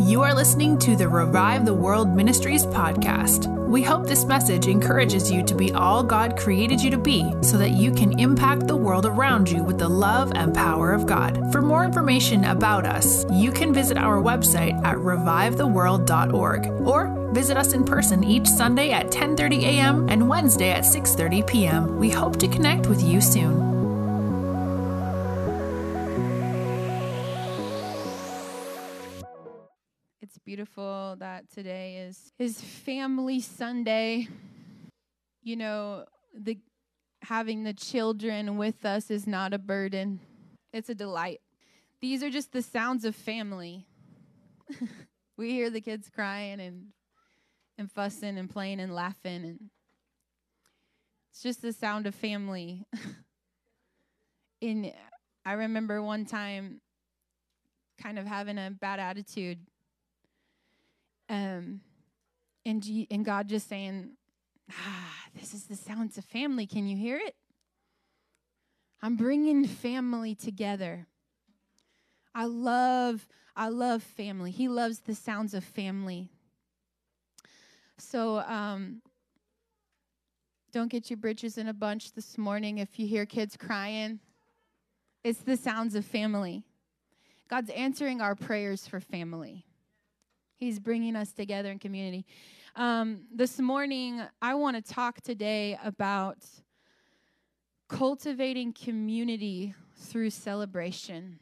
You are listening to the Revive the World Ministries podcast. We hope this message encourages you to be all God created you to be so that you can impact the world around you with the love and power of God. For more information about us, you can visit our website at revivetheworld.org or visit us in person each Sunday at 10:30 a.m. and Wednesday at 6:30 p.m. We hope to connect with you soon. Beautiful that today is is family Sunday. You know, the having the children with us is not a burden. It's a delight. These are just the sounds of family. we hear the kids crying and and fussing and playing and laughing and it's just the sound of family. in I remember one time kind of having a bad attitude um, and, G- and God just saying, ah, this is the sounds of family. Can you hear it? I'm bringing family together. I love, I love family. He loves the sounds of family. So, um, don't get your britches in a bunch this morning if you hear kids crying. It's the sounds of family. God's answering our prayers for family. He's bringing us together in community. Um, this morning, I want to talk today about cultivating community through celebration.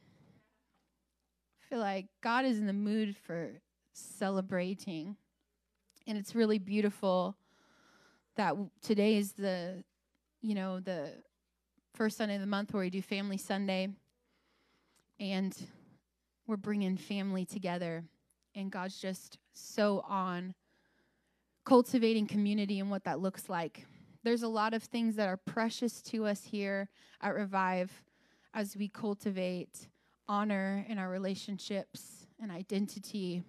I feel like God is in the mood for celebrating. And it's really beautiful that today is the, you know, the first Sunday of the month where we do Family Sunday. And we're bringing family together and God's just so on cultivating community and what that looks like. There's a lot of things that are precious to us here at Revive as we cultivate honor in our relationships and identity.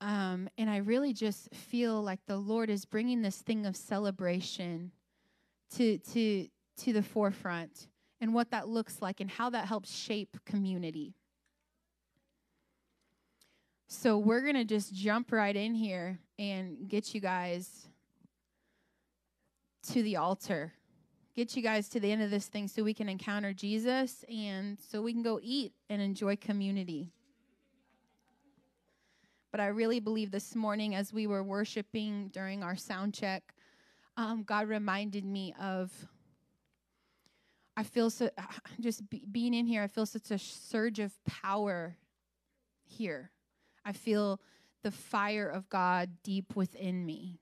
Um, and I really just feel like the Lord is bringing this thing of celebration to to to the forefront and what that looks like and how that helps shape community. So we're going to just jump right in here and get you guys to the altar. Get you guys to the end of this thing so we can encounter Jesus and so we can go eat and enjoy community. But I really believe this morning as we were worshiping during our sound check, um, God reminded me of. I feel so, just be, being in here, I feel such a surge of power here I feel the fire of God deep within me.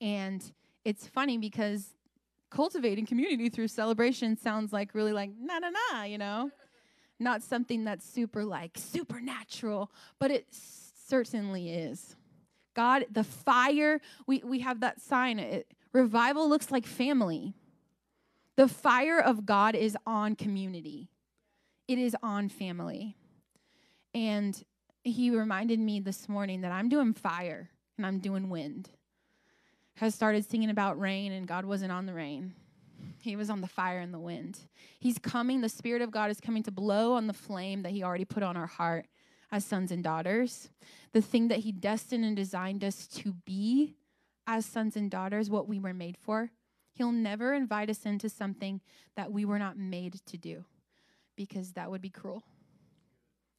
And it's funny because cultivating community through celebration sounds like really like na na na, you know? Not something that's super like supernatural, but it certainly is. God, the fire, we, we have that sign. It, revival looks like family. The fire of God is on community, it is on family. And he reminded me this morning that I'm doing fire and I'm doing wind. I started singing about rain, and God wasn't on the rain. He was on the fire and the wind. He's coming, the Spirit of God is coming to blow on the flame that He already put on our heart as sons and daughters. The thing that He destined and designed us to be as sons and daughters, what we were made for. He'll never invite us into something that we were not made to do because that would be cruel.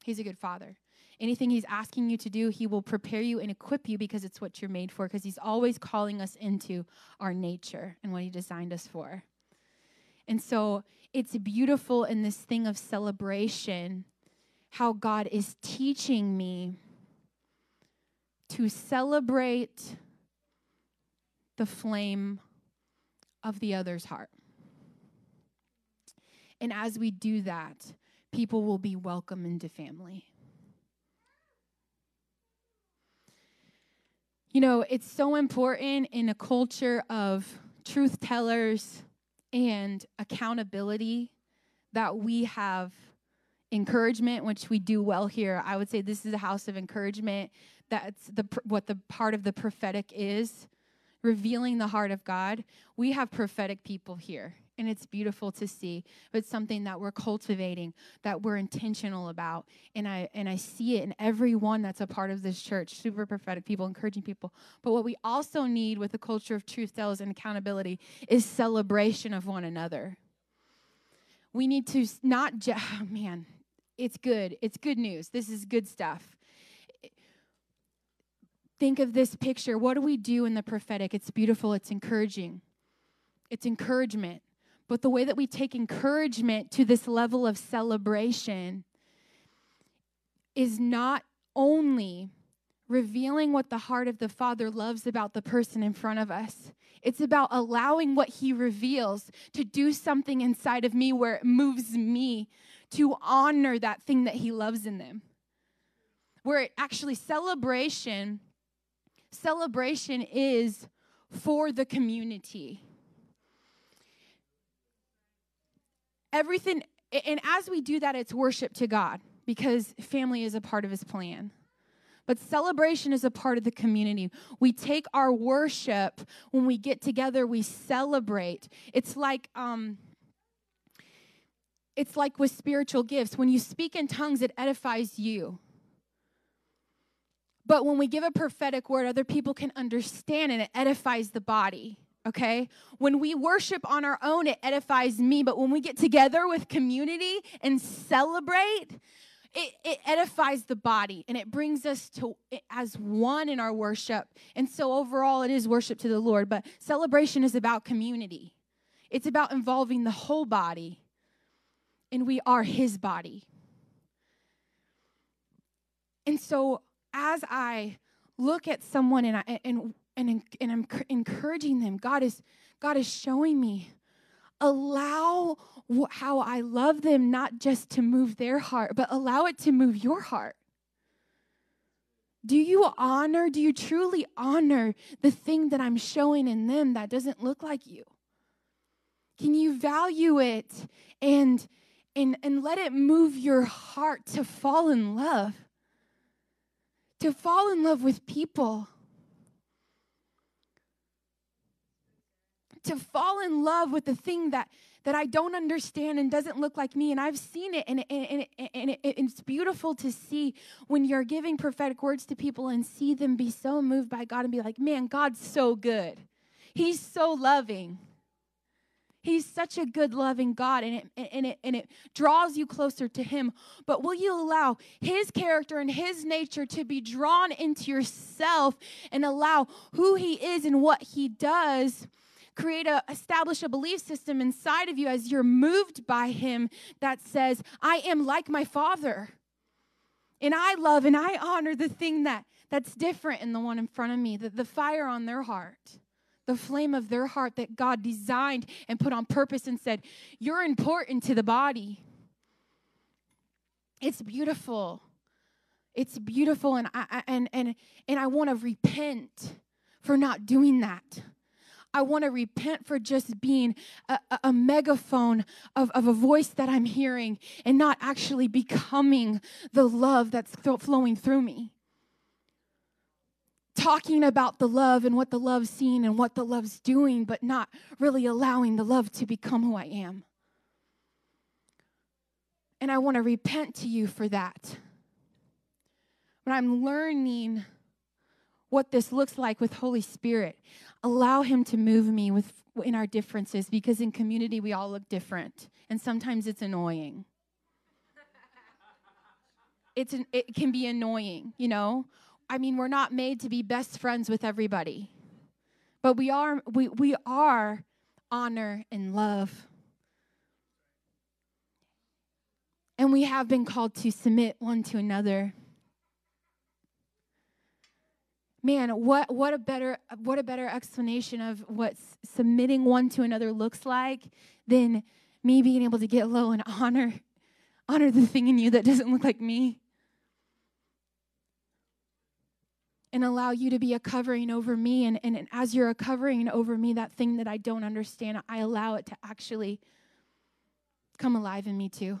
He's a good father. Anything He's asking you to do, He will prepare you and equip you because it's what you're made for, because He's always calling us into our nature and what He designed us for. And so it's beautiful in this thing of celebration how God is teaching me to celebrate the flame of the other's heart. And as we do that, people will be welcome into family. You know, it's so important in a culture of truth tellers and accountability that we have encouragement, which we do well here. I would say this is a house of encouragement. That's the what the part of the prophetic is, revealing the heart of God. We have prophetic people here and it's beautiful to see but something that we're cultivating that we're intentional about. And i and i see it in everyone that's a part of this church super prophetic people encouraging people. But what we also need with the culture of truth tells and accountability is celebration of one another. We need to not just oh man it's good. It's good news. This is good stuff. Think of this picture. What do we do in the prophetic? It's beautiful. It's encouraging. It's encouragement but the way that we take encouragement to this level of celebration is not only revealing what the heart of the Father loves about the person in front of us. It's about allowing what He reveals to do something inside of me where it moves me to honor that thing that He loves in them. Where it actually celebration, celebration is for the community. Everything, and as we do that, it's worship to God because family is a part of his plan. But celebration is a part of the community. We take our worship when we get together, we celebrate. It's like, um, it's like with spiritual gifts. When you speak in tongues, it edifies you. But when we give a prophetic word, other people can understand and it edifies the body okay? When we worship on our own, it edifies me. But when we get together with community and celebrate, it, it, edifies the body and it brings us to as one in our worship. And so overall, it is worship to the Lord. But celebration is about community, it's about involving the whole body. And we are his body. And so as I look at someone and I, and and, and I'm encouraging them. God is, God is showing me. Allow how I love them not just to move their heart, but allow it to move your heart. Do you honor, do you truly honor the thing that I'm showing in them that doesn't look like you? Can you value it and and and let it move your heart to fall in love? To fall in love with people to fall in love with the thing that that I don't understand and doesn't look like me. And I've seen it, and, and, and, and it, it's beautiful to see when you're giving prophetic words to people and see them be so moved by God and be like, man, God's so good. He's so loving. He's such a good, loving God, and it, and, it, and it draws you closer to Him. But will you allow His character and His nature to be drawn into yourself and allow who He is and what He does? Create a establish a belief system inside of you as you're moved by him that says, I am like my father. And I love and I honor the thing that that's different in the one in front of me, the, the fire on their heart, the flame of their heart that God designed and put on purpose and said, You're important to the body. It's beautiful. It's beautiful, and I and and and I want to repent for not doing that. I want to repent for just being a, a, megaphone of, of a voice that I'm hearing and not actually becoming the love that's th- flowing through me. Talking about the love and what the love's seeing and what the love's doing, but not really allowing the love to become who I am. And I want to repent to you for that. But I'm learning what this looks like with Holy Spirit. Allow Him to move me with in our differences because in community we all look different, and sometimes it's annoying. It's an, it can be annoying, you know. I mean, we're not made to be best friends with everybody, but we are we we are honor and love. And we have been called to submit one to another man what what a better what a better explanation of what submitting one to another looks like than me being able to get low and honor honor the thing in you that doesn't look like me. And allow you to be a covering over me. And, and, and as you're a covering over me that thing that i don't understand i allow it to actually come alive in me too.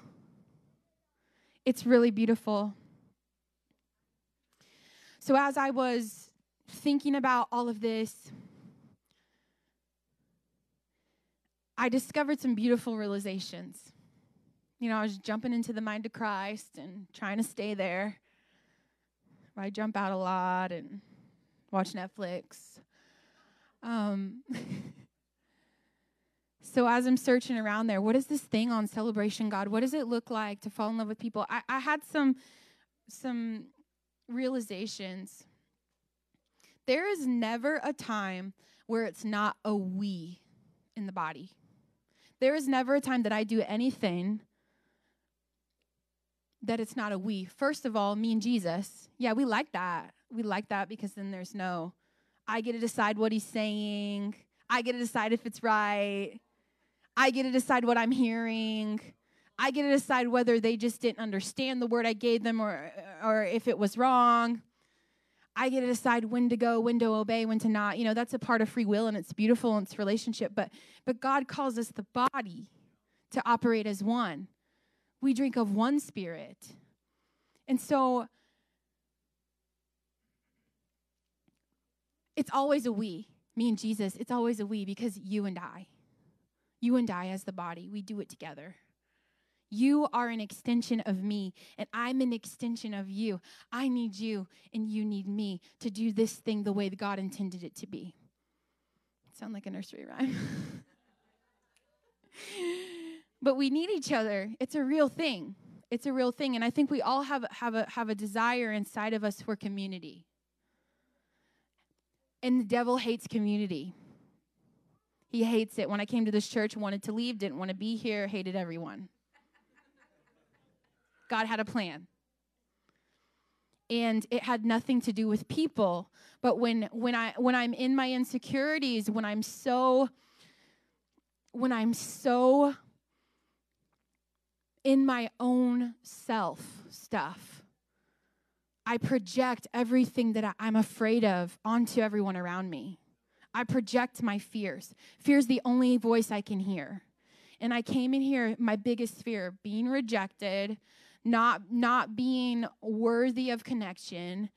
It's really beautiful. So as i was thinking about all of this, I discovered some beautiful realizations. You know, I was jumping into the mind of Christ and trying to stay there. I jump out a lot and watch Netflix. Um, so as I'm searching around there, what is this thing on celebration God? What does it look like to fall in love with people? I, I had some some realizations. There is never a time where it's not a we in the body. There is never a time that I do anything that it's not a we. First of all, me and Jesus. Yeah, we like that. We like that because then there's no, I get to decide what he's saying. I get to decide if it's right. I get to decide what I'm hearing. I get to decide whether they just didn't understand the word I gave them or, or if it was wrong. I get to decide when to go, when to obey, when to not. You know, that's a part of free will and it's beautiful and it's relationship. But but God calls us the body to operate as one. We drink of one spirit. And so it's always a we. Me and Jesus, it's always a we because you and I. You and I as the body, we do it together. You are an extension of me, and I'm an extension of you. I need you, and you need me to do this thing the way God intended it to be. Sound like a nursery rhyme. but we need each other. It's a real thing. It's a real thing, and I think we all have have a have a desire inside of us for community. And the devil hates community. He hates it. When I came to this church, wanted to leave, didn't want to be here, hated everyone. God had a plan. And it had nothing to do with people. But when when I when I'm in my insecurities, when I'm so when I'm so in my own self stuff, I project everything that I'm afraid of onto everyone around me. I project my fears. Fear's the only voice I can hear. And I came in here, my biggest fear being rejected, not not being worthy of connection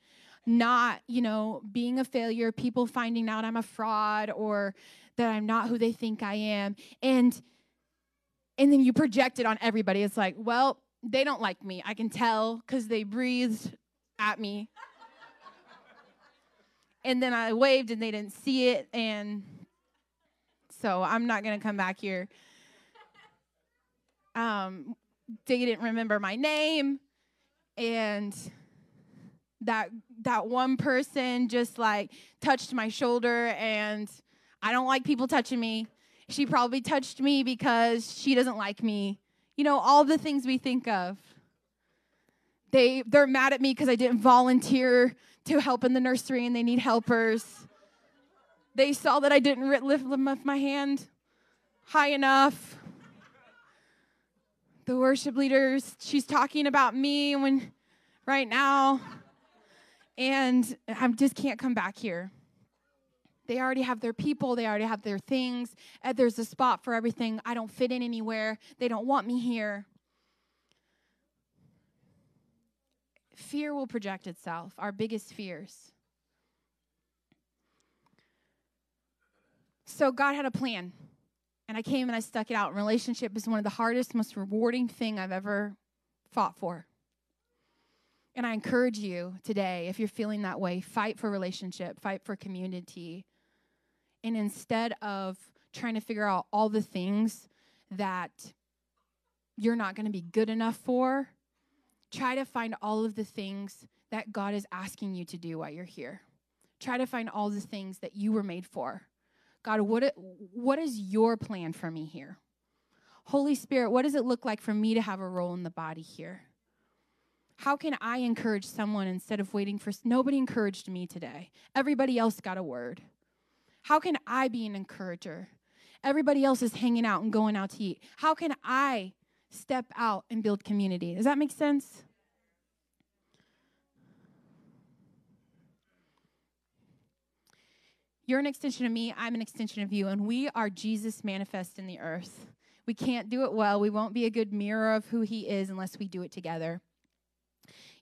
not you know being a failure people finding out i'm a fraud or that i'm not who they think i am. And and then you project it on everybody. It's like well they don't like me. I can tell because they breathed at me. And then i waved and they didn't see it. And so i'm not going to come back here. Um, didn't remember my name and that that one person just like touched my shoulder and I don't like people touching me. She probably touched me because she doesn't like me. You know, all the things we think of. They they're mad at me because I didn't volunteer to help in the nursery and they need helpers. They saw that I didn't lift my hand high enough the worship leaders, she's talking about me when right now. And I just can't come back here. They already have their people, they already have their things. And there's a spot for everything. I don't fit in anywhere. They don't want me here. Fear will project itself, our biggest fears. So God had a plan. And I came and I stuck it out. Relationship is one of the hardest, most rewarding thing I've ever fought for. And I encourage you today, if you're feeling that way, fight for relationship, fight for community. And instead of trying to figure out all the things that you're not going to be good enough for, try to find all of the things that God is asking you to do while you're here. Try to find all the things that you were made for. God, what, what is your plan for me here? Holy Spirit, what does it look like for me to have a role in the body here? How can I encourage someone instead of waiting for nobody encouraged me today? Everybody else got a word. How can I be an encourager? Everybody else is hanging out and going out to eat. How can I step out and build community? Does that make sense? You're an extension of me, I'm an extension of you, and we are Jesus manifest in the earth. We can't do it well. We won't be a good mirror of who he is unless we do it together.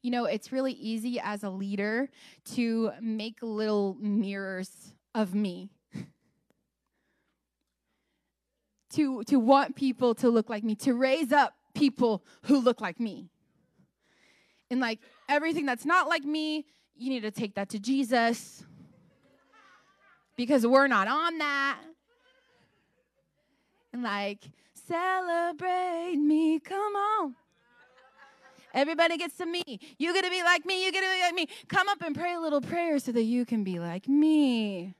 You know, it's really easy as a leader to make little mirrors of me. to, to want people to look like me, to raise up people who look like me. And like everything that's not like me, you need to take that to Jesus because we're not on that. And like, celebrate me, come on. Everybody gets to me. You gotta be like me, you gotta be like me. Come up and pray a little prayer so that you can be like me.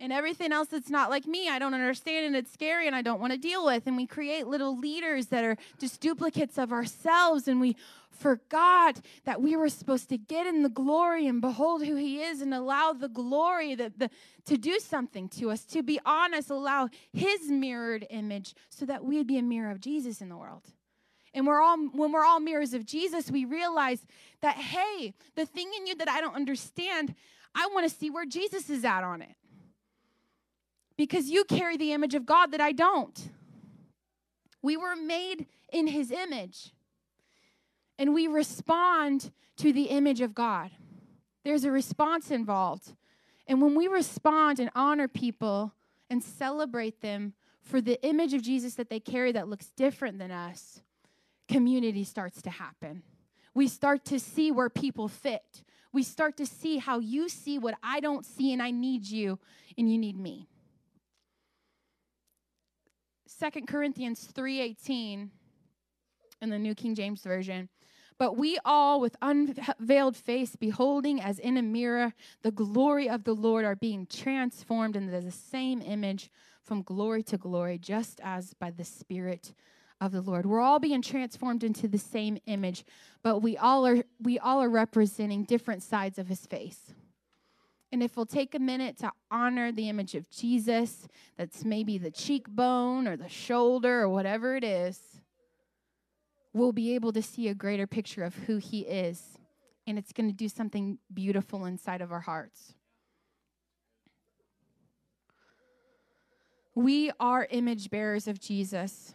And everything else that's not like me, I don't understand and it's scary and I don't want to deal with. And we create little leaders that are just duplicates of ourselves and we forgot that we were supposed to get in the glory and behold who he is and allow the glory that the, to do something to us to be honest allow his mirrored image so that we'd be a mirror of jesus in the world and we're all when we're all mirrors of jesus we realize that hey the thing in you that i don't understand i want to see where jesus is at on it because you carry the image of god that i don't we were made in his image and we respond to the image of God. There's a response involved. And when we respond and honor people and celebrate them for the image of Jesus that they carry that looks different than us, community starts to happen. We start to see where people fit. We start to see how you see what I don't see, and I need you, and you need me. Second Corinthians 3:18 in the New King James Version but we all, with unveiled face, beholding as in a mirror the glory of the Lord, are being transformed into the same image from glory to glory, just as by the Spirit of the Lord. We're all being transformed into the same image, but we all are we all are representing different sides of his face. And if we'll take a minute to honor the image of Jesus, that's maybe the cheekbone or the shoulder or whatever it is, we'll be able to see a greater picture of who He is. And it's going to do something beautiful inside of our hearts. We are image bearers of Jesus.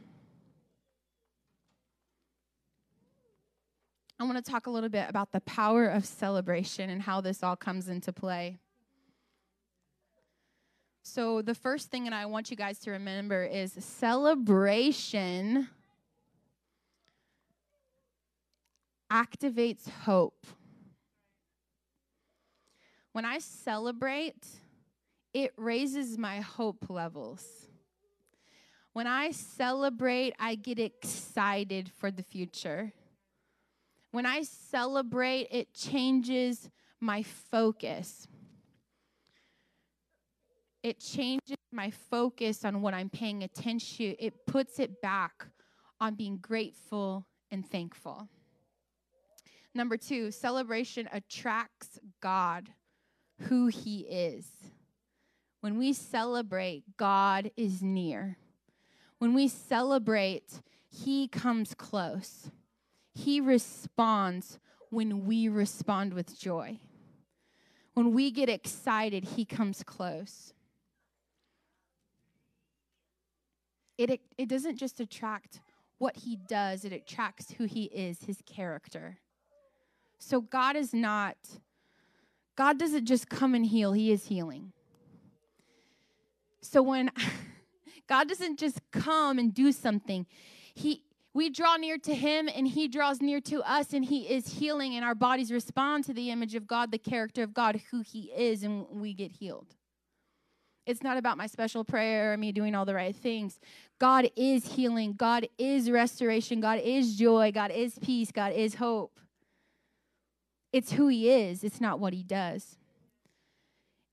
I want to talk a little bit about the power of celebration and how this all comes into play. So, the first thing that I want you guys to remember is celebration activates hope. When I celebrate, it raises my hope levels. When I celebrate, I get excited for the future. When I celebrate, it changes my focus. It changes my focus on what I'm paying attention. To. It puts it back on being grateful and thankful. Number two, celebration attracts God, who He is. When we celebrate, God is near. When we celebrate, He comes close. He responds when we respond with joy. When we get excited, He comes close. It, it, doesn't just attract what He does, it attracts who He is, His character. So God is not, God doesn't just come and heal, He is healing. So when God doesn't just come and do something, He we draw near to him and he draws near to us and he is healing and our bodies respond to the image of God, the character of God, who he is, and we get healed. It's not about my special prayer or me doing all the right things. God is healing. God is restoration. God is joy. God is peace. God is hope. It's who he is, it's not what he does.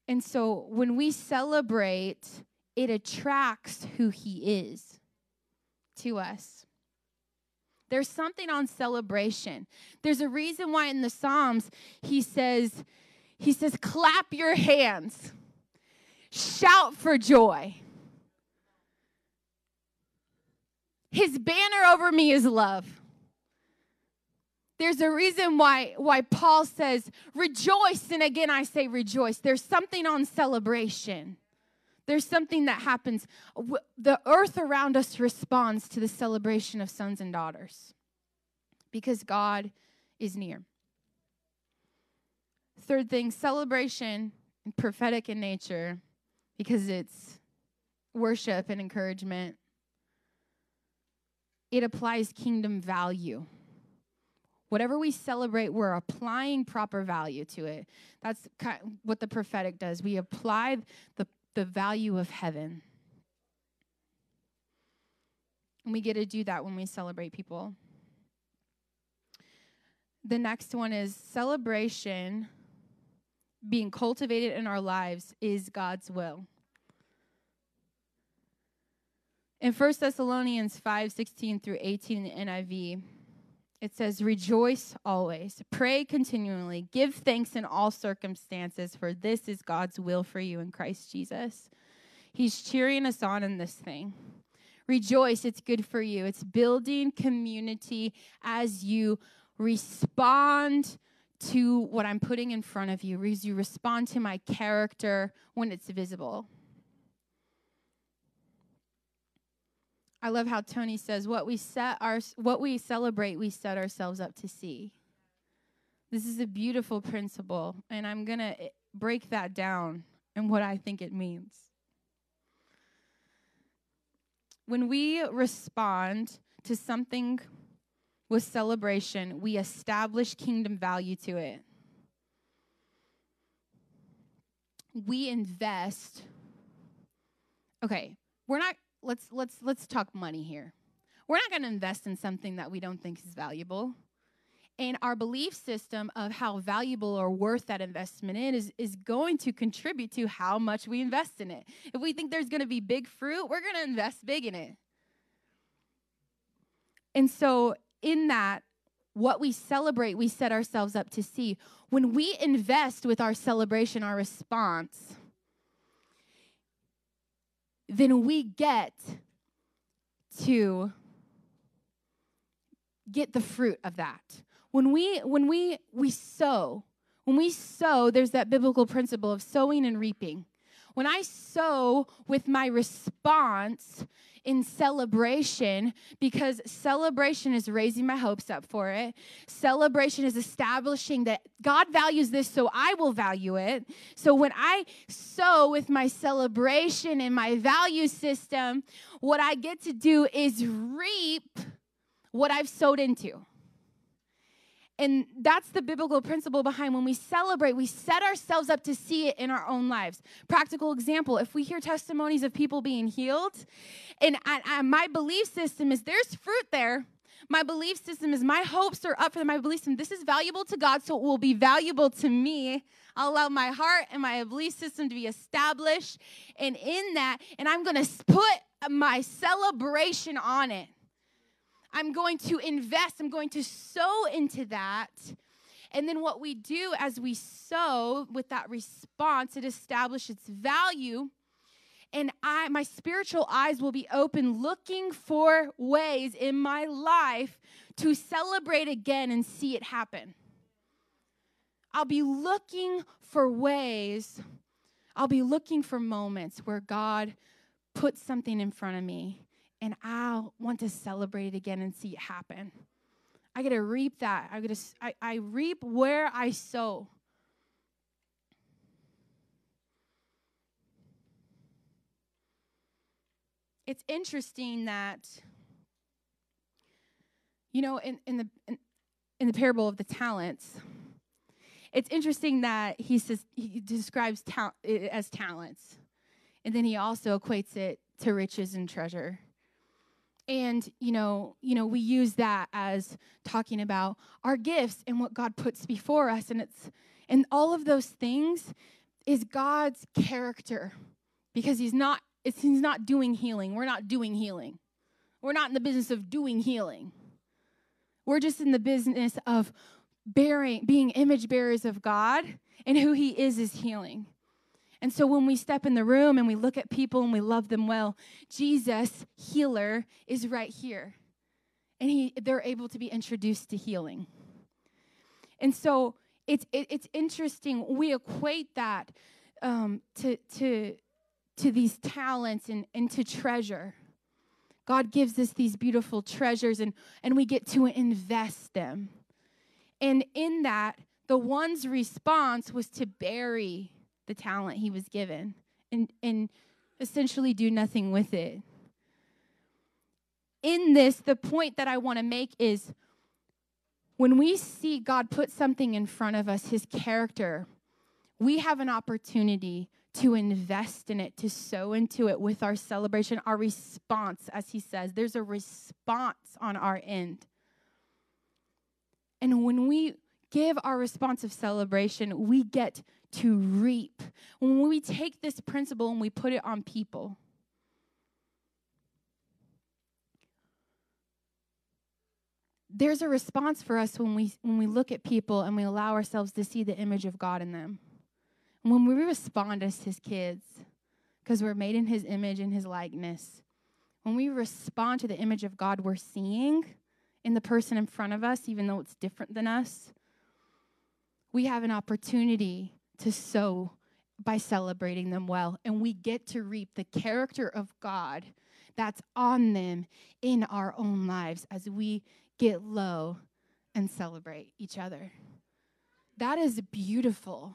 And so when we celebrate, it attracts who he is to us. There's something on celebration. There's a reason why in the Psalms he says, he says, clap your hands, shout for joy. His banner over me is love. There's a reason why, why Paul says, rejoice. And again, I say rejoice. There's something on celebration. There's something that happens. The earth around us responds to the celebration of sons and daughters because God is near. Third thing, celebration, prophetic in nature, because it's worship and encouragement, it applies kingdom value. Whatever we celebrate, we're applying proper value to it. That's kind of what the prophetic does. We apply the, the value of heaven. And we get to do that when we celebrate people. The next one is celebration being cultivated in our lives is God's will. In 1 Thessalonians 5 16 through 18 in the NIV, it says, Rejoice always, pray continually, give thanks in all circumstances, for this is God's will for you in Christ Jesus. He's cheering us on in this thing. Rejoice, it's good for you. It's building community as you respond to what I'm putting in front of you, as you respond to my character when it's visible. I love how Tony says what we set our what we celebrate we set ourselves up to see. This is a beautiful principle and I'm going to eh, break that down and what I think it means. When we respond to something with celebration, we establish kingdom value to it. We invest. Okay, we're not let's let's let's talk money here. We're not going to invest in something that we don't think is valuable. And our belief system of how valuable or worth that investment is is going to contribute to how much we invest in it. If we think there's going to be big fruit, we're going to invest big in it. And so in that what we celebrate, we set ourselves up to see. When we invest with our celebration, our response, then we get to get the fruit of that. When we when we we sow, when we sow, there's that biblical principle of sowing and reaping. When I sow with my response in celebration, because celebration is raising my hopes up for it, celebration is establishing that God values this, so I will value it. So when I sow with my celebration and my value system, what I get to do is reap what I've sowed into. And that's the biblical principle behind when we celebrate, we set ourselves up to see it in our own lives. Practical example if we hear testimonies of people being healed, and I, I, my belief system is there's fruit there. My belief system is my hopes are up for my belief system. This is valuable to God, so it will be valuable to me. I'll allow my heart and my belief system to be established. And in that, and I'm going to put my celebration on it. I'm going to invest, I'm going to sow into that. And then what we do as we sow with that response, it establishes its value. And I my spiritual eyes will be open looking for ways in my life to celebrate again and see it happen. I'll be looking for ways, I'll be looking for moments where God puts something in front of me and I want to celebrate it again and see it happen. I get to reap that. I get to I, I reap where I sow. It's interesting that you know in, in the in, in the parable of the talents it's interesting that he says he describes ta- it as talents and then he also equates it to riches and treasure and you know you know we use that as talking about our gifts and what god puts before us. And it's and all of those things is god's character because he's not it's, he's not doing healing. We're not doing healing. We're not in the business of doing healing. We're just in the business of bearing being image bearers of god and who he is is healing and so when we step in the room and we look at people and we love them well, Jesus, healer, is right here. And he, they're able to be introduced to healing. And so it's, it, it's interesting. We equate that um, to, to, to these talents and, and to treasure. God gives us these beautiful treasures and, and we get to invest them. And in that, the one's response was to bury the talent he was given and, and essentially do nothing with it. In this, the point that I want to make is when we see God put something in front of us, his character, we have an opportunity to invest in it, to sow into it with our celebration, our response, as he says. There's a response on our end. And when we give our response of celebration, we get to reap. When we take this principle and we put it on people, there's a response for us when we when we look at people and we allow ourselves to see the image of God in them. When we respond as his kids, because we're made in his image and his likeness, when we respond to the image of God we're seeing in the person in front of us, even though it's different than us, we have an opportunity to sow by celebrating them well. And we get to reap the character of God that's on them in our own lives as we get low and celebrate each other. That is beautiful.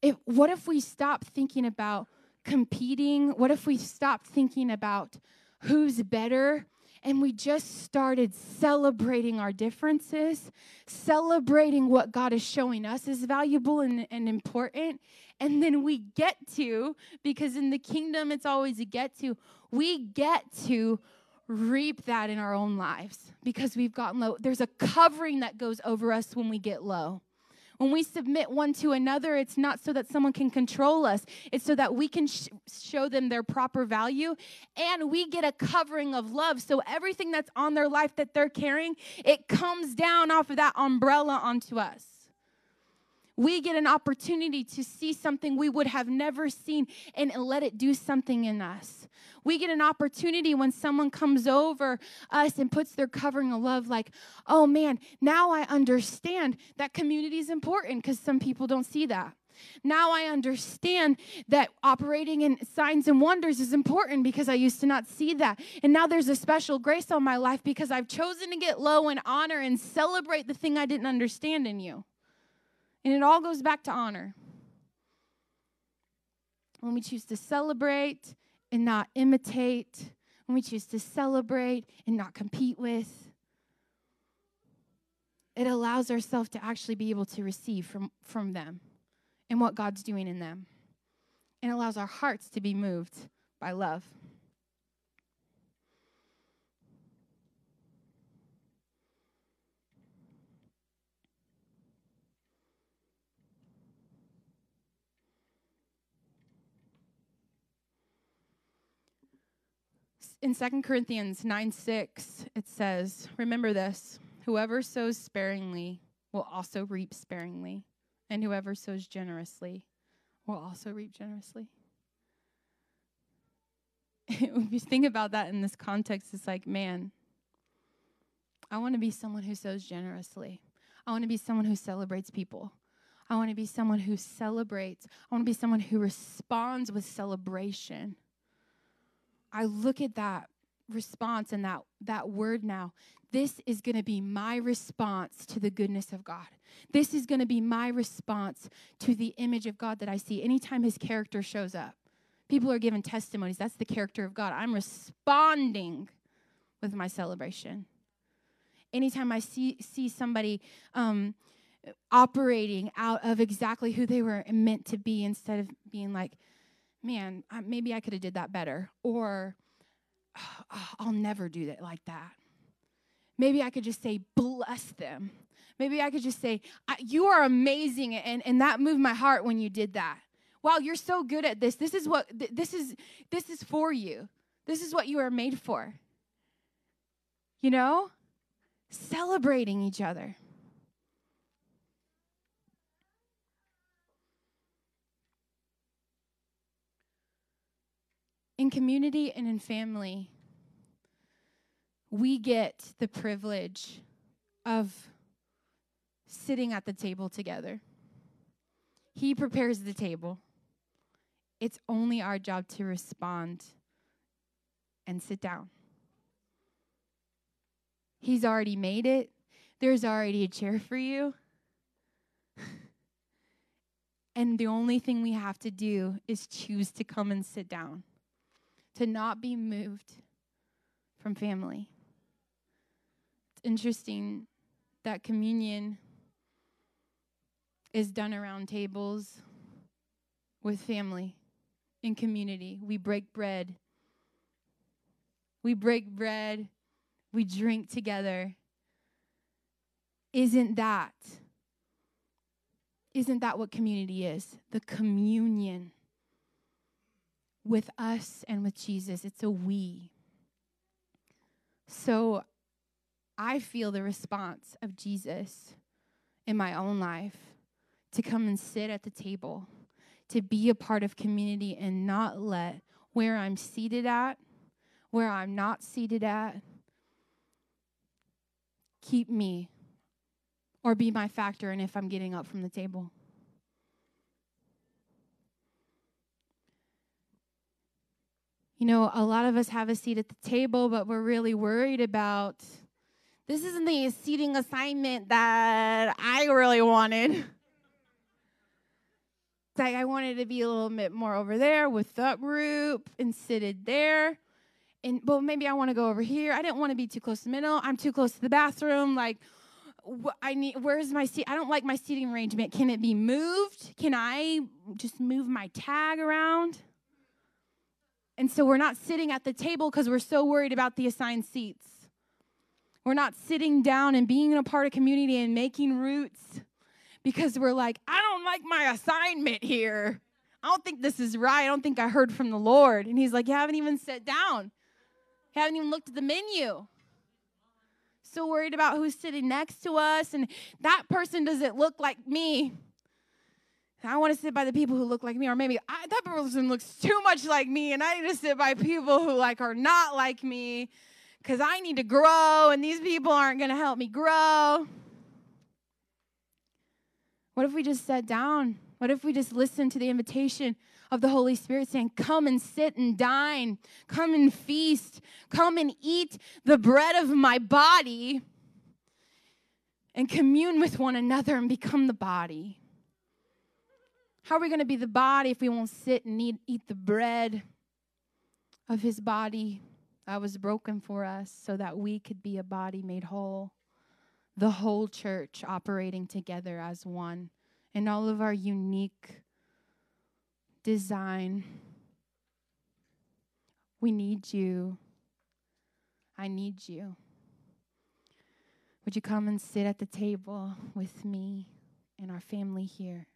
If, what if we stop thinking about competing? What if we stop thinking about who's better and we just started celebrating our differences, celebrating what God is showing us is valuable and, and important. And then we get to, because in the kingdom it's always a get to, we get to reap that in our own lives because we've gotten low. There's a covering that goes over us when we get low. When we submit one to another, it's not so that someone can control us, it's so that we can sh- show them their proper value and we get a covering of love. So everything that's on their life that they're carrying, it comes down off of that umbrella onto us we get an opportunity to see something we would have never seen and let it do something in us. We get an opportunity when someone comes over us and puts their covering of love, like, oh man, now I understand that community is important because some people don't see that. Now I understand that operating in signs and wonders is important because I used to not see that. And now there's a special grace on my life because I've chosen to get low and honor and celebrate the thing I didn't understand in you. And it all goes back to honor. When we choose to celebrate and not imitate, when we choose to celebrate and not compete with, it allows ourselves to actually be able to receive from, from them and what God's doing in them. And allows our hearts to be moved by love. In 2 Corinthians 9 6, it says, Remember this whoever sows sparingly will also reap sparingly, and whoever sows generously will also reap generously. if you think about that in this context, it's like, man, I want to be someone who sows generously. I want to be someone who celebrates people. I want to be someone who celebrates. I want to be someone who responds with celebration. I look at that response and that, that word now. This is going to be my response to the goodness of God. This is going to be my response to the image of God that I see anytime his character shows up. People are giving testimonies. That's the character of God. I'm responding with my celebration. Anytime I see, see somebody um, operating out of exactly who they were meant to be instead of being like, man, maybe I could have did that better. Or oh, I'll never do that like that. Maybe I could just say, bless them. Maybe I could just say, you are amazing. And, and that moved my heart when you did that. Wow, you're so good at this. This is what this is this is for you. This is what you are made for. You know? Celebrating each other. In community and in family, we get the privilege of sitting at the table together. He prepares the table. It's only our job to respond and sit down. He's already made it. There's already a chair for you. And the only thing we have to do is choose to come and sit down, to not be moved from family. It's interesting that communion is done around tables with family in community. We break bread. We break bread. We drink together. Isn't that isn't that what community is? The communion with us and with Jesus. It's a we. So I feel the response of Jesus in my own life to come and sit at the table, to be a part of community and not let where I'm seated at, where I'm not seated at, keep me or be my factor in if I'm getting up from the table. You know, a lot of us have a seat at the table, but we're really worried about this isn't the seating assignment that I really wanted. like I wanted to be a little bit more over there with that group and seated there. And well, maybe I want to go over here. I didn't want to be too close to the middle. I'm too close to the bathroom. Like I need where's my seat? I don't like my seating arrangement. Can it be moved? Can I just move my tag around? And so we're not sitting at the table because we're so worried about the assigned seats. We're not sitting down and being a part of community and making roots because we're like, I don't like my assignment here. I don't think this is right. I don't think I heard from the Lord. And he's like, You haven't even sat down, you haven't even looked at the menu so worried about who's sitting next to us, and that person doesn't look like me. I want to sit by the people who look like me, or maybe I, that person looks too much like me, and I need to sit by people who like are not like me, because I need to grow, and these people aren't going to help me grow. What if we just sat down? What if we just listened to the invitation of the Holy Spirit saying, Come and sit and dine, come and feast, come and eat the bread of my body and commune with one another and become the body. How are we going to be the body if we won't sit and eat, eat the bread of his body that was broken for us so that we could be a body made whole? The whole church operating together as one in all of our unique design. We need you. I need you. Would you come and sit at the table with me and our family here?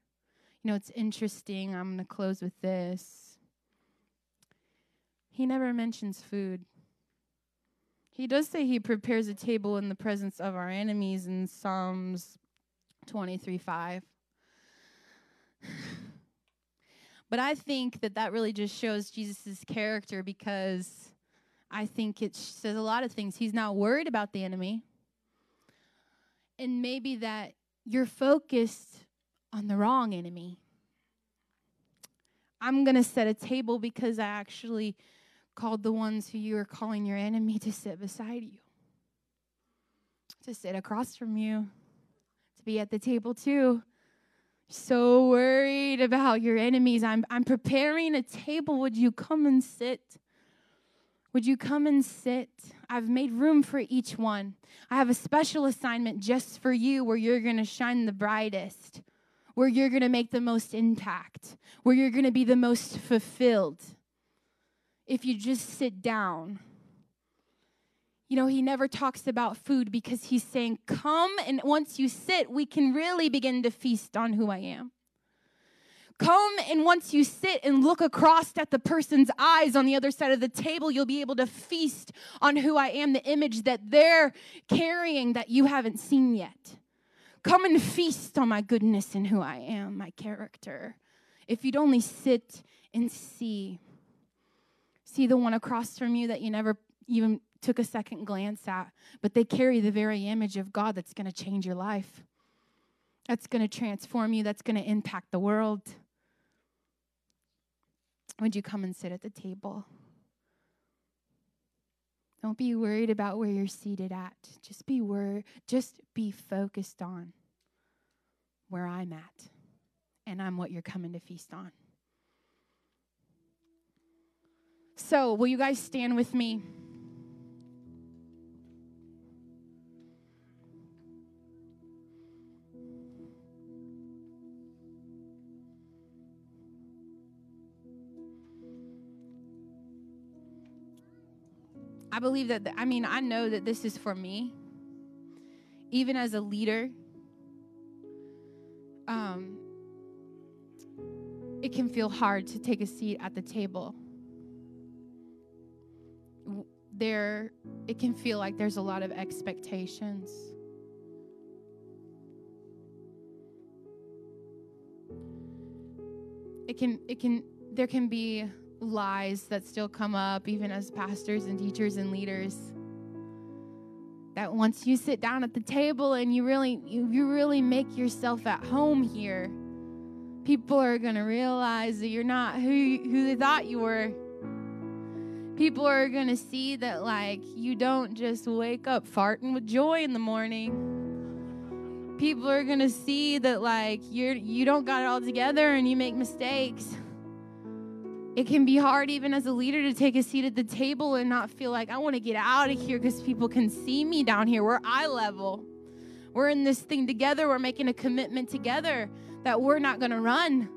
You know, it's interesting. I'm going to close with this. He never mentions food. He does say he prepares a table in the presence of our enemies in Psalms 23 5. But I think that that really just shows Jesus' character because I think it says a lot of things. He's not worried about the enemy. And maybe that you're focused on the wrong enemy. I'm going to set a table because I actually called the ones who you are calling your enemy to sit beside you, to sit across from you, to be at the table too so worried about your enemies. I'm, I'm preparing a table. Would you come and sit? Would you come and sit? I've made room for each one. I have a special assignment just for you where you're going to shine the brightest, where you're going to make the most impact, where you're going to be the most fulfilled. If you just sit down, you know, he never talks about food because he's saying, Come, and once you sit, we can really begin to feast on who I am. Come, and once you sit and look across at the person's eyes on the other side of the table, you'll be able to feast on who I am, the image that they're carrying that you haven't seen yet. Come and feast on my goodness and who I am, my character. If you'd only sit and see, see the one across from you that you never even took a second glance at, but they carry the very image of God that's going to change your life, that's going to transform you, that's going to impact the world. Would you come and sit at the table? Don't be worried about where you're seated at. Just be wor- just be focused on where I'm at and I'm what you're coming to feast on. So, will you guys stand with me? I believe that, I mean, I know that this is for me. Even as a leader, um, it can feel hard to take a seat at the table. There, it can feel like there's a lot of expectations. It can, it can, there can be lies that still come up, even as pastors and teachers and leaders. That once you sit down at the table and you really, you, really make yourself at home here, people are going to realize that you're not who, who they thought you were. People are going to see that, like, you don't just wake up farting with joy in the morning. People are going to see that, like, you're, you don't got it all together and you make mistakes it can be hard, even as a leader, to take a seat at the table and not feel like I want to get out of here because people can see me down here. We're eye level. We're in this thing together. We're making a commitment together that we're not going to run.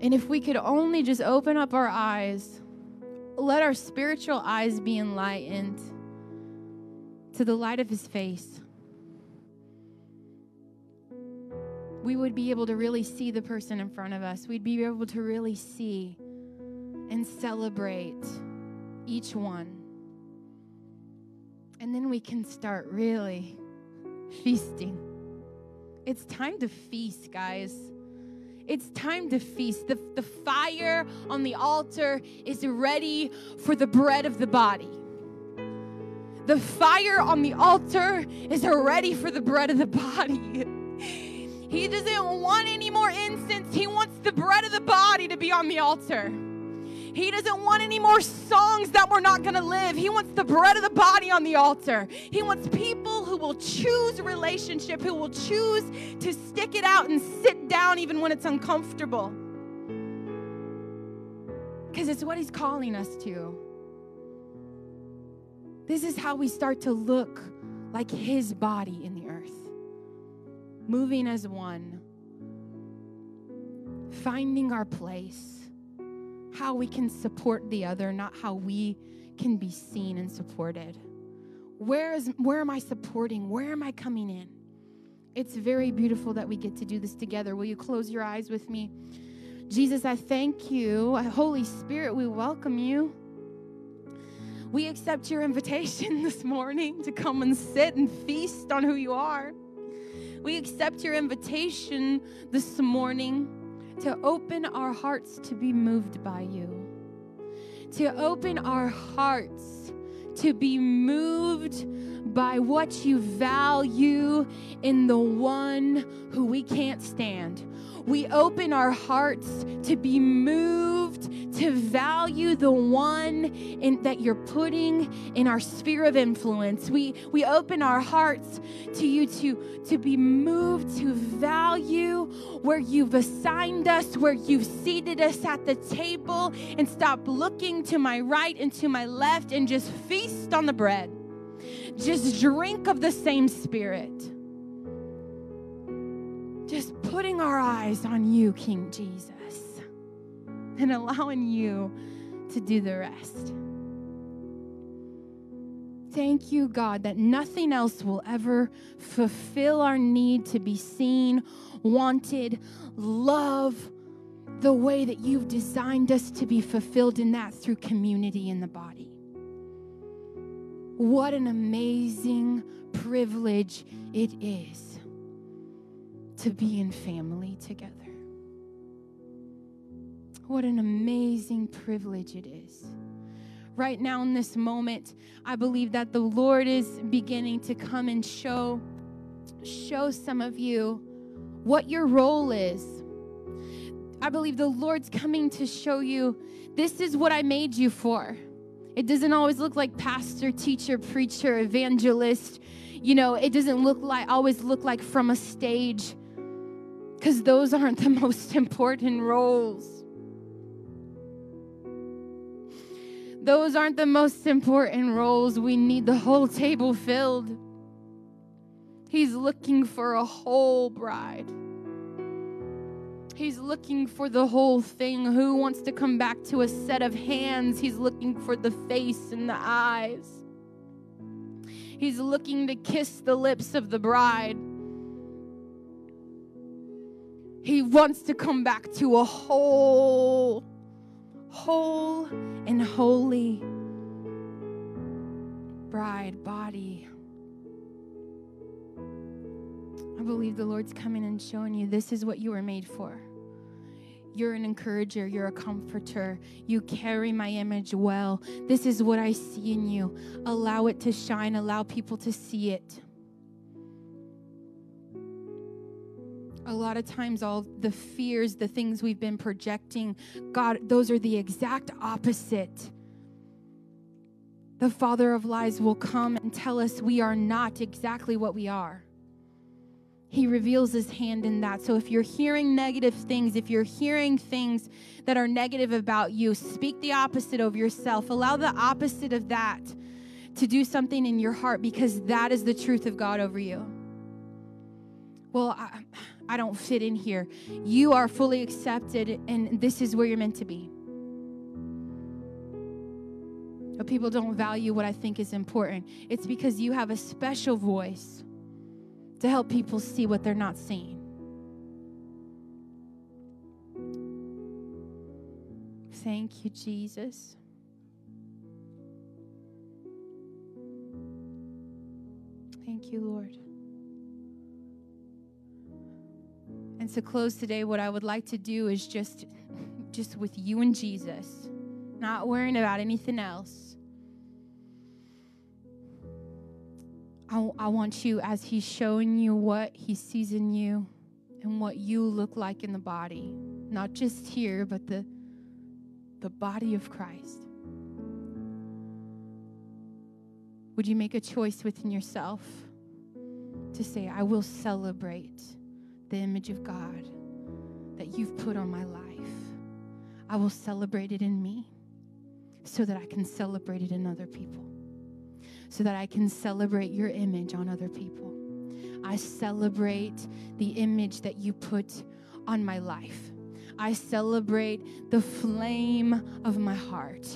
And if we could only just open up our eyes, let our spiritual eyes be enlightened to the light of his face. We would be able to really see the person in front of us. We'd be able to really see and celebrate each one. And then we can start really feasting. It's time to feast, guys. It's time to feast. The, the fire on the altar is ready for the bread of the body. The fire on the altar is ready for the bread of the body. He doesn't want any more incense. He wants the bread of the body to be on the altar. He doesn't want any more songs that we're not going to live. He wants the bread of the body on the altar. He wants people who will choose relationship, who will choose to stick it out and sit down even when it's uncomfortable. Because it's what He's calling us to. This is how we start to look like His body in the moving as one, finding our place, how we can support the other, not how we can be seen and supported. Where is where am I supporting? Where am I coming in? It's very beautiful that we get to do this together. Will you close your eyes with me? Jesus, I thank you. Holy Spirit, we welcome you. We accept your invitation this morning to come and sit and feast on who you are. We accept your invitation this morning to open our hearts to be moved by you, to open our hearts to be moved by what you value in the one who we can't stand. We open our hearts to be moved to value the one in, that you're putting in our sphere of influence. We, we open our hearts to you to, to be moved to value where you've assigned us, where you've seated us at the table, and stop looking to my right and to my left and just feast on the bread. Just drink of the same spirit. Just putting our eyes on you, King Jesus and allowing you to do the rest. Thank you, God, that nothing else will ever fulfill our need to be seen, wanted, love the way that you've designed us to be fulfilled in that through community in the body. What an amazing privilege it is to be in family together. What an amazing privilege it is. Right now, in this moment, I believe that the Lord is beginning to come and show, show some of you what your role is. I believe the Lord's coming to show you this is what I made you for. It doesn't always look like pastor, teacher, preacher, evangelist. you know, it doesn't look like always look like from a stage cuz those aren't the most important roles. Those aren't the most important roles. We need the whole table filled. He's looking for a whole bride. He's looking for the whole thing. Who wants to come back to a set of hands? He's looking for the face and the eyes. He's looking to kiss the lips of the bride. He wants to come back to a whole whole and holy bride body. I believe the Lord's coming and showing you this is what you were made for. You're an encourager, you're a comforter. You carry my image well. This is what I see in you. Allow it to shine, allow people to see it. a lot of times all the fears the things we've been projecting god those are the exact opposite the father of lies will come and tell us we are not exactly what we are he reveals his hand in that so if you're hearing negative things if you're hearing things that are negative about you speak the opposite of yourself allow the opposite of that to do something in your heart because that is the truth of god over you well I, I don't fit in here. You are fully accepted, and this is where you're meant to be. But people don't value what I think is important. It's because you have a special voice to help people see what they're not seeing. Thank you, Jesus. Thank you, Lord. And to close today, what I would like to do is just, just with you and Jesus, not worrying about anything else. I, I want you, as He's showing you what He sees in you and what you look like in the body, not just here, but the, the body of Christ. Would you make a choice within yourself to say, I will celebrate? the image of God that you've put on my life. I will celebrate it in me so that I can celebrate it in other people, so that I can celebrate your image on other people. I celebrate the image that you put on my life. I celebrate the flame of my heart.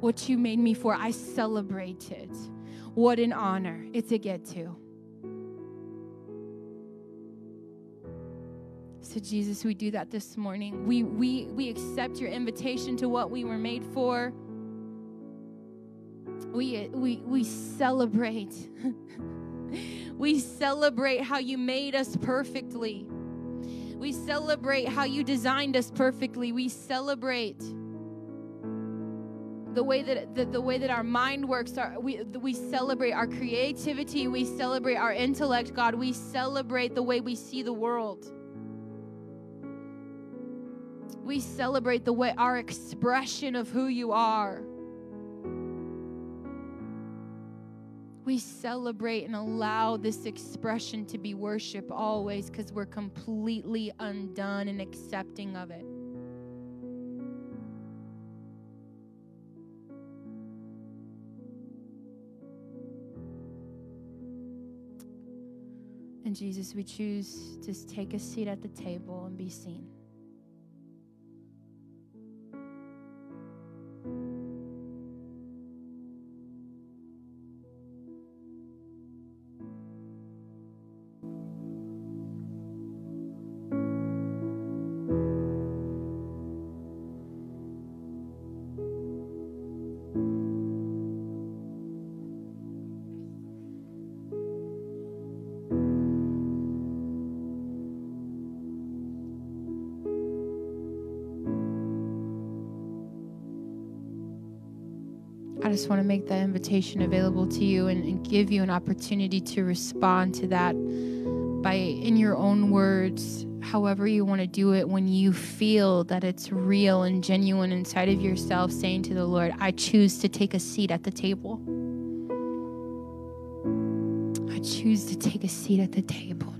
What you made me for, I celebrate it. What an honor it's a get to. So Jesus, we do that this morning. We we we accept your invitation to what we were made for. We we we celebrate. we celebrate how you made us perfectly. We celebrate how you designed us perfectly. We celebrate the way that the, the way that our mind works our, we, we celebrate our creativity we celebrate our intellect god we celebrate the way we see the world we celebrate the way our expression of who you are. We celebrate and allow this expression to be worship always because we're completely undone and accepting of it. And Jesus, we choose to take a seat at the table and be seen. I just want to make that invitation available to you and, and give you an opportunity to respond to that by, in your own words, however you want to do it, when you feel that it's real and genuine inside of yourself, saying to the Lord, I choose to take a seat at the table. I choose to take a seat at the table,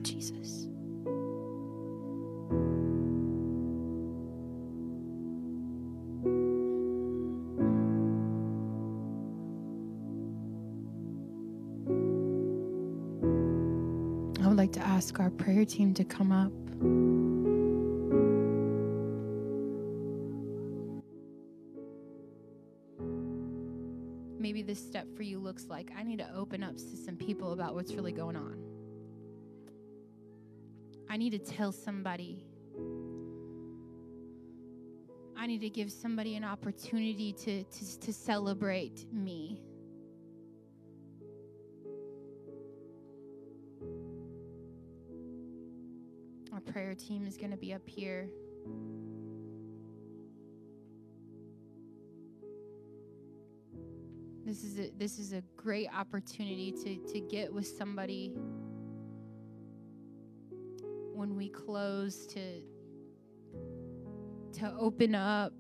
ask our prayer team to come up. Maybe this step for you looks like I need to open up to some people about what's really going on. I need to tell somebody. I need to give somebody an opportunity to, to, to celebrate me. Prayer team is going to be up here. This is a, this is a great opportunity to, to get with somebody when we close to to open up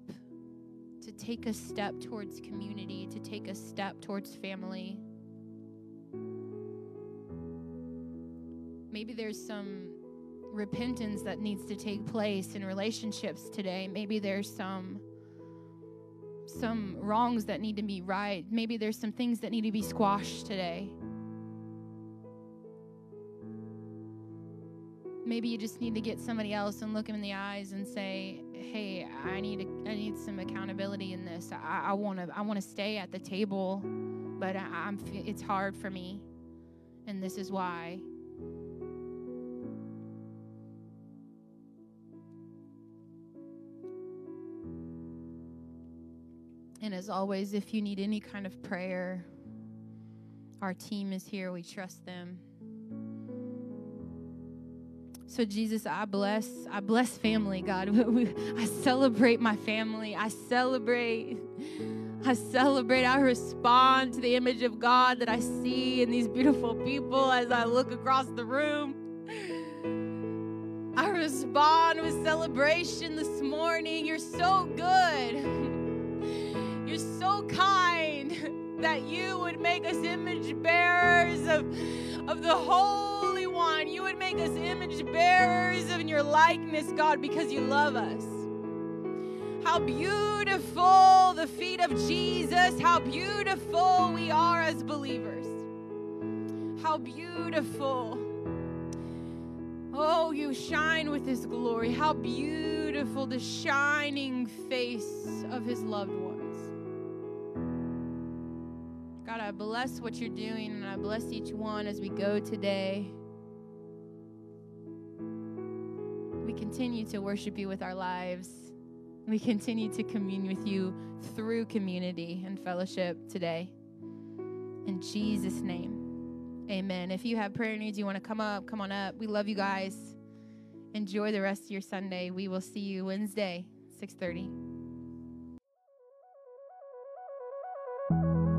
to take a step towards community to take a step towards family maybe there's some repentance that needs to take place in relationships today maybe there's some some wrongs that need to be right. Maybe there's some things that need to be squashed today. Maybe you just need to get somebody else and look them in the eyes and say, "Hey, I need a, I need some accountability in this. I want to I want to stay at the table, but I, I'm it's hard for me, and this is why." And as always, if you need any kind of prayer, our team is here. We trust them. So Jesus, I bless, I bless family, God. I celebrate my family. I celebrate, I celebrate, I respond to the image of God that I see in these beautiful people as I look across the room. I respond with celebration this morning. You're so good. You're so kind that you would make us image bearers of, of the Holy One. You would make us image bearers of your likeness, God, because you love us. How beautiful the feet of Jesus. How beautiful we are as believers. How beautiful. Oh, you shine with His glory. How beautiful the shining face of His loved one. God, I bless what you're doing and I bless each one as we go today. We continue to worship you with our lives. We continue to commune with you through community and fellowship today. In Jesus' name, amen. If you have prayer needs, you want to come up, come on up. We love you guys. Enjoy the rest of your Sunday. We will see you Wednesday, 630.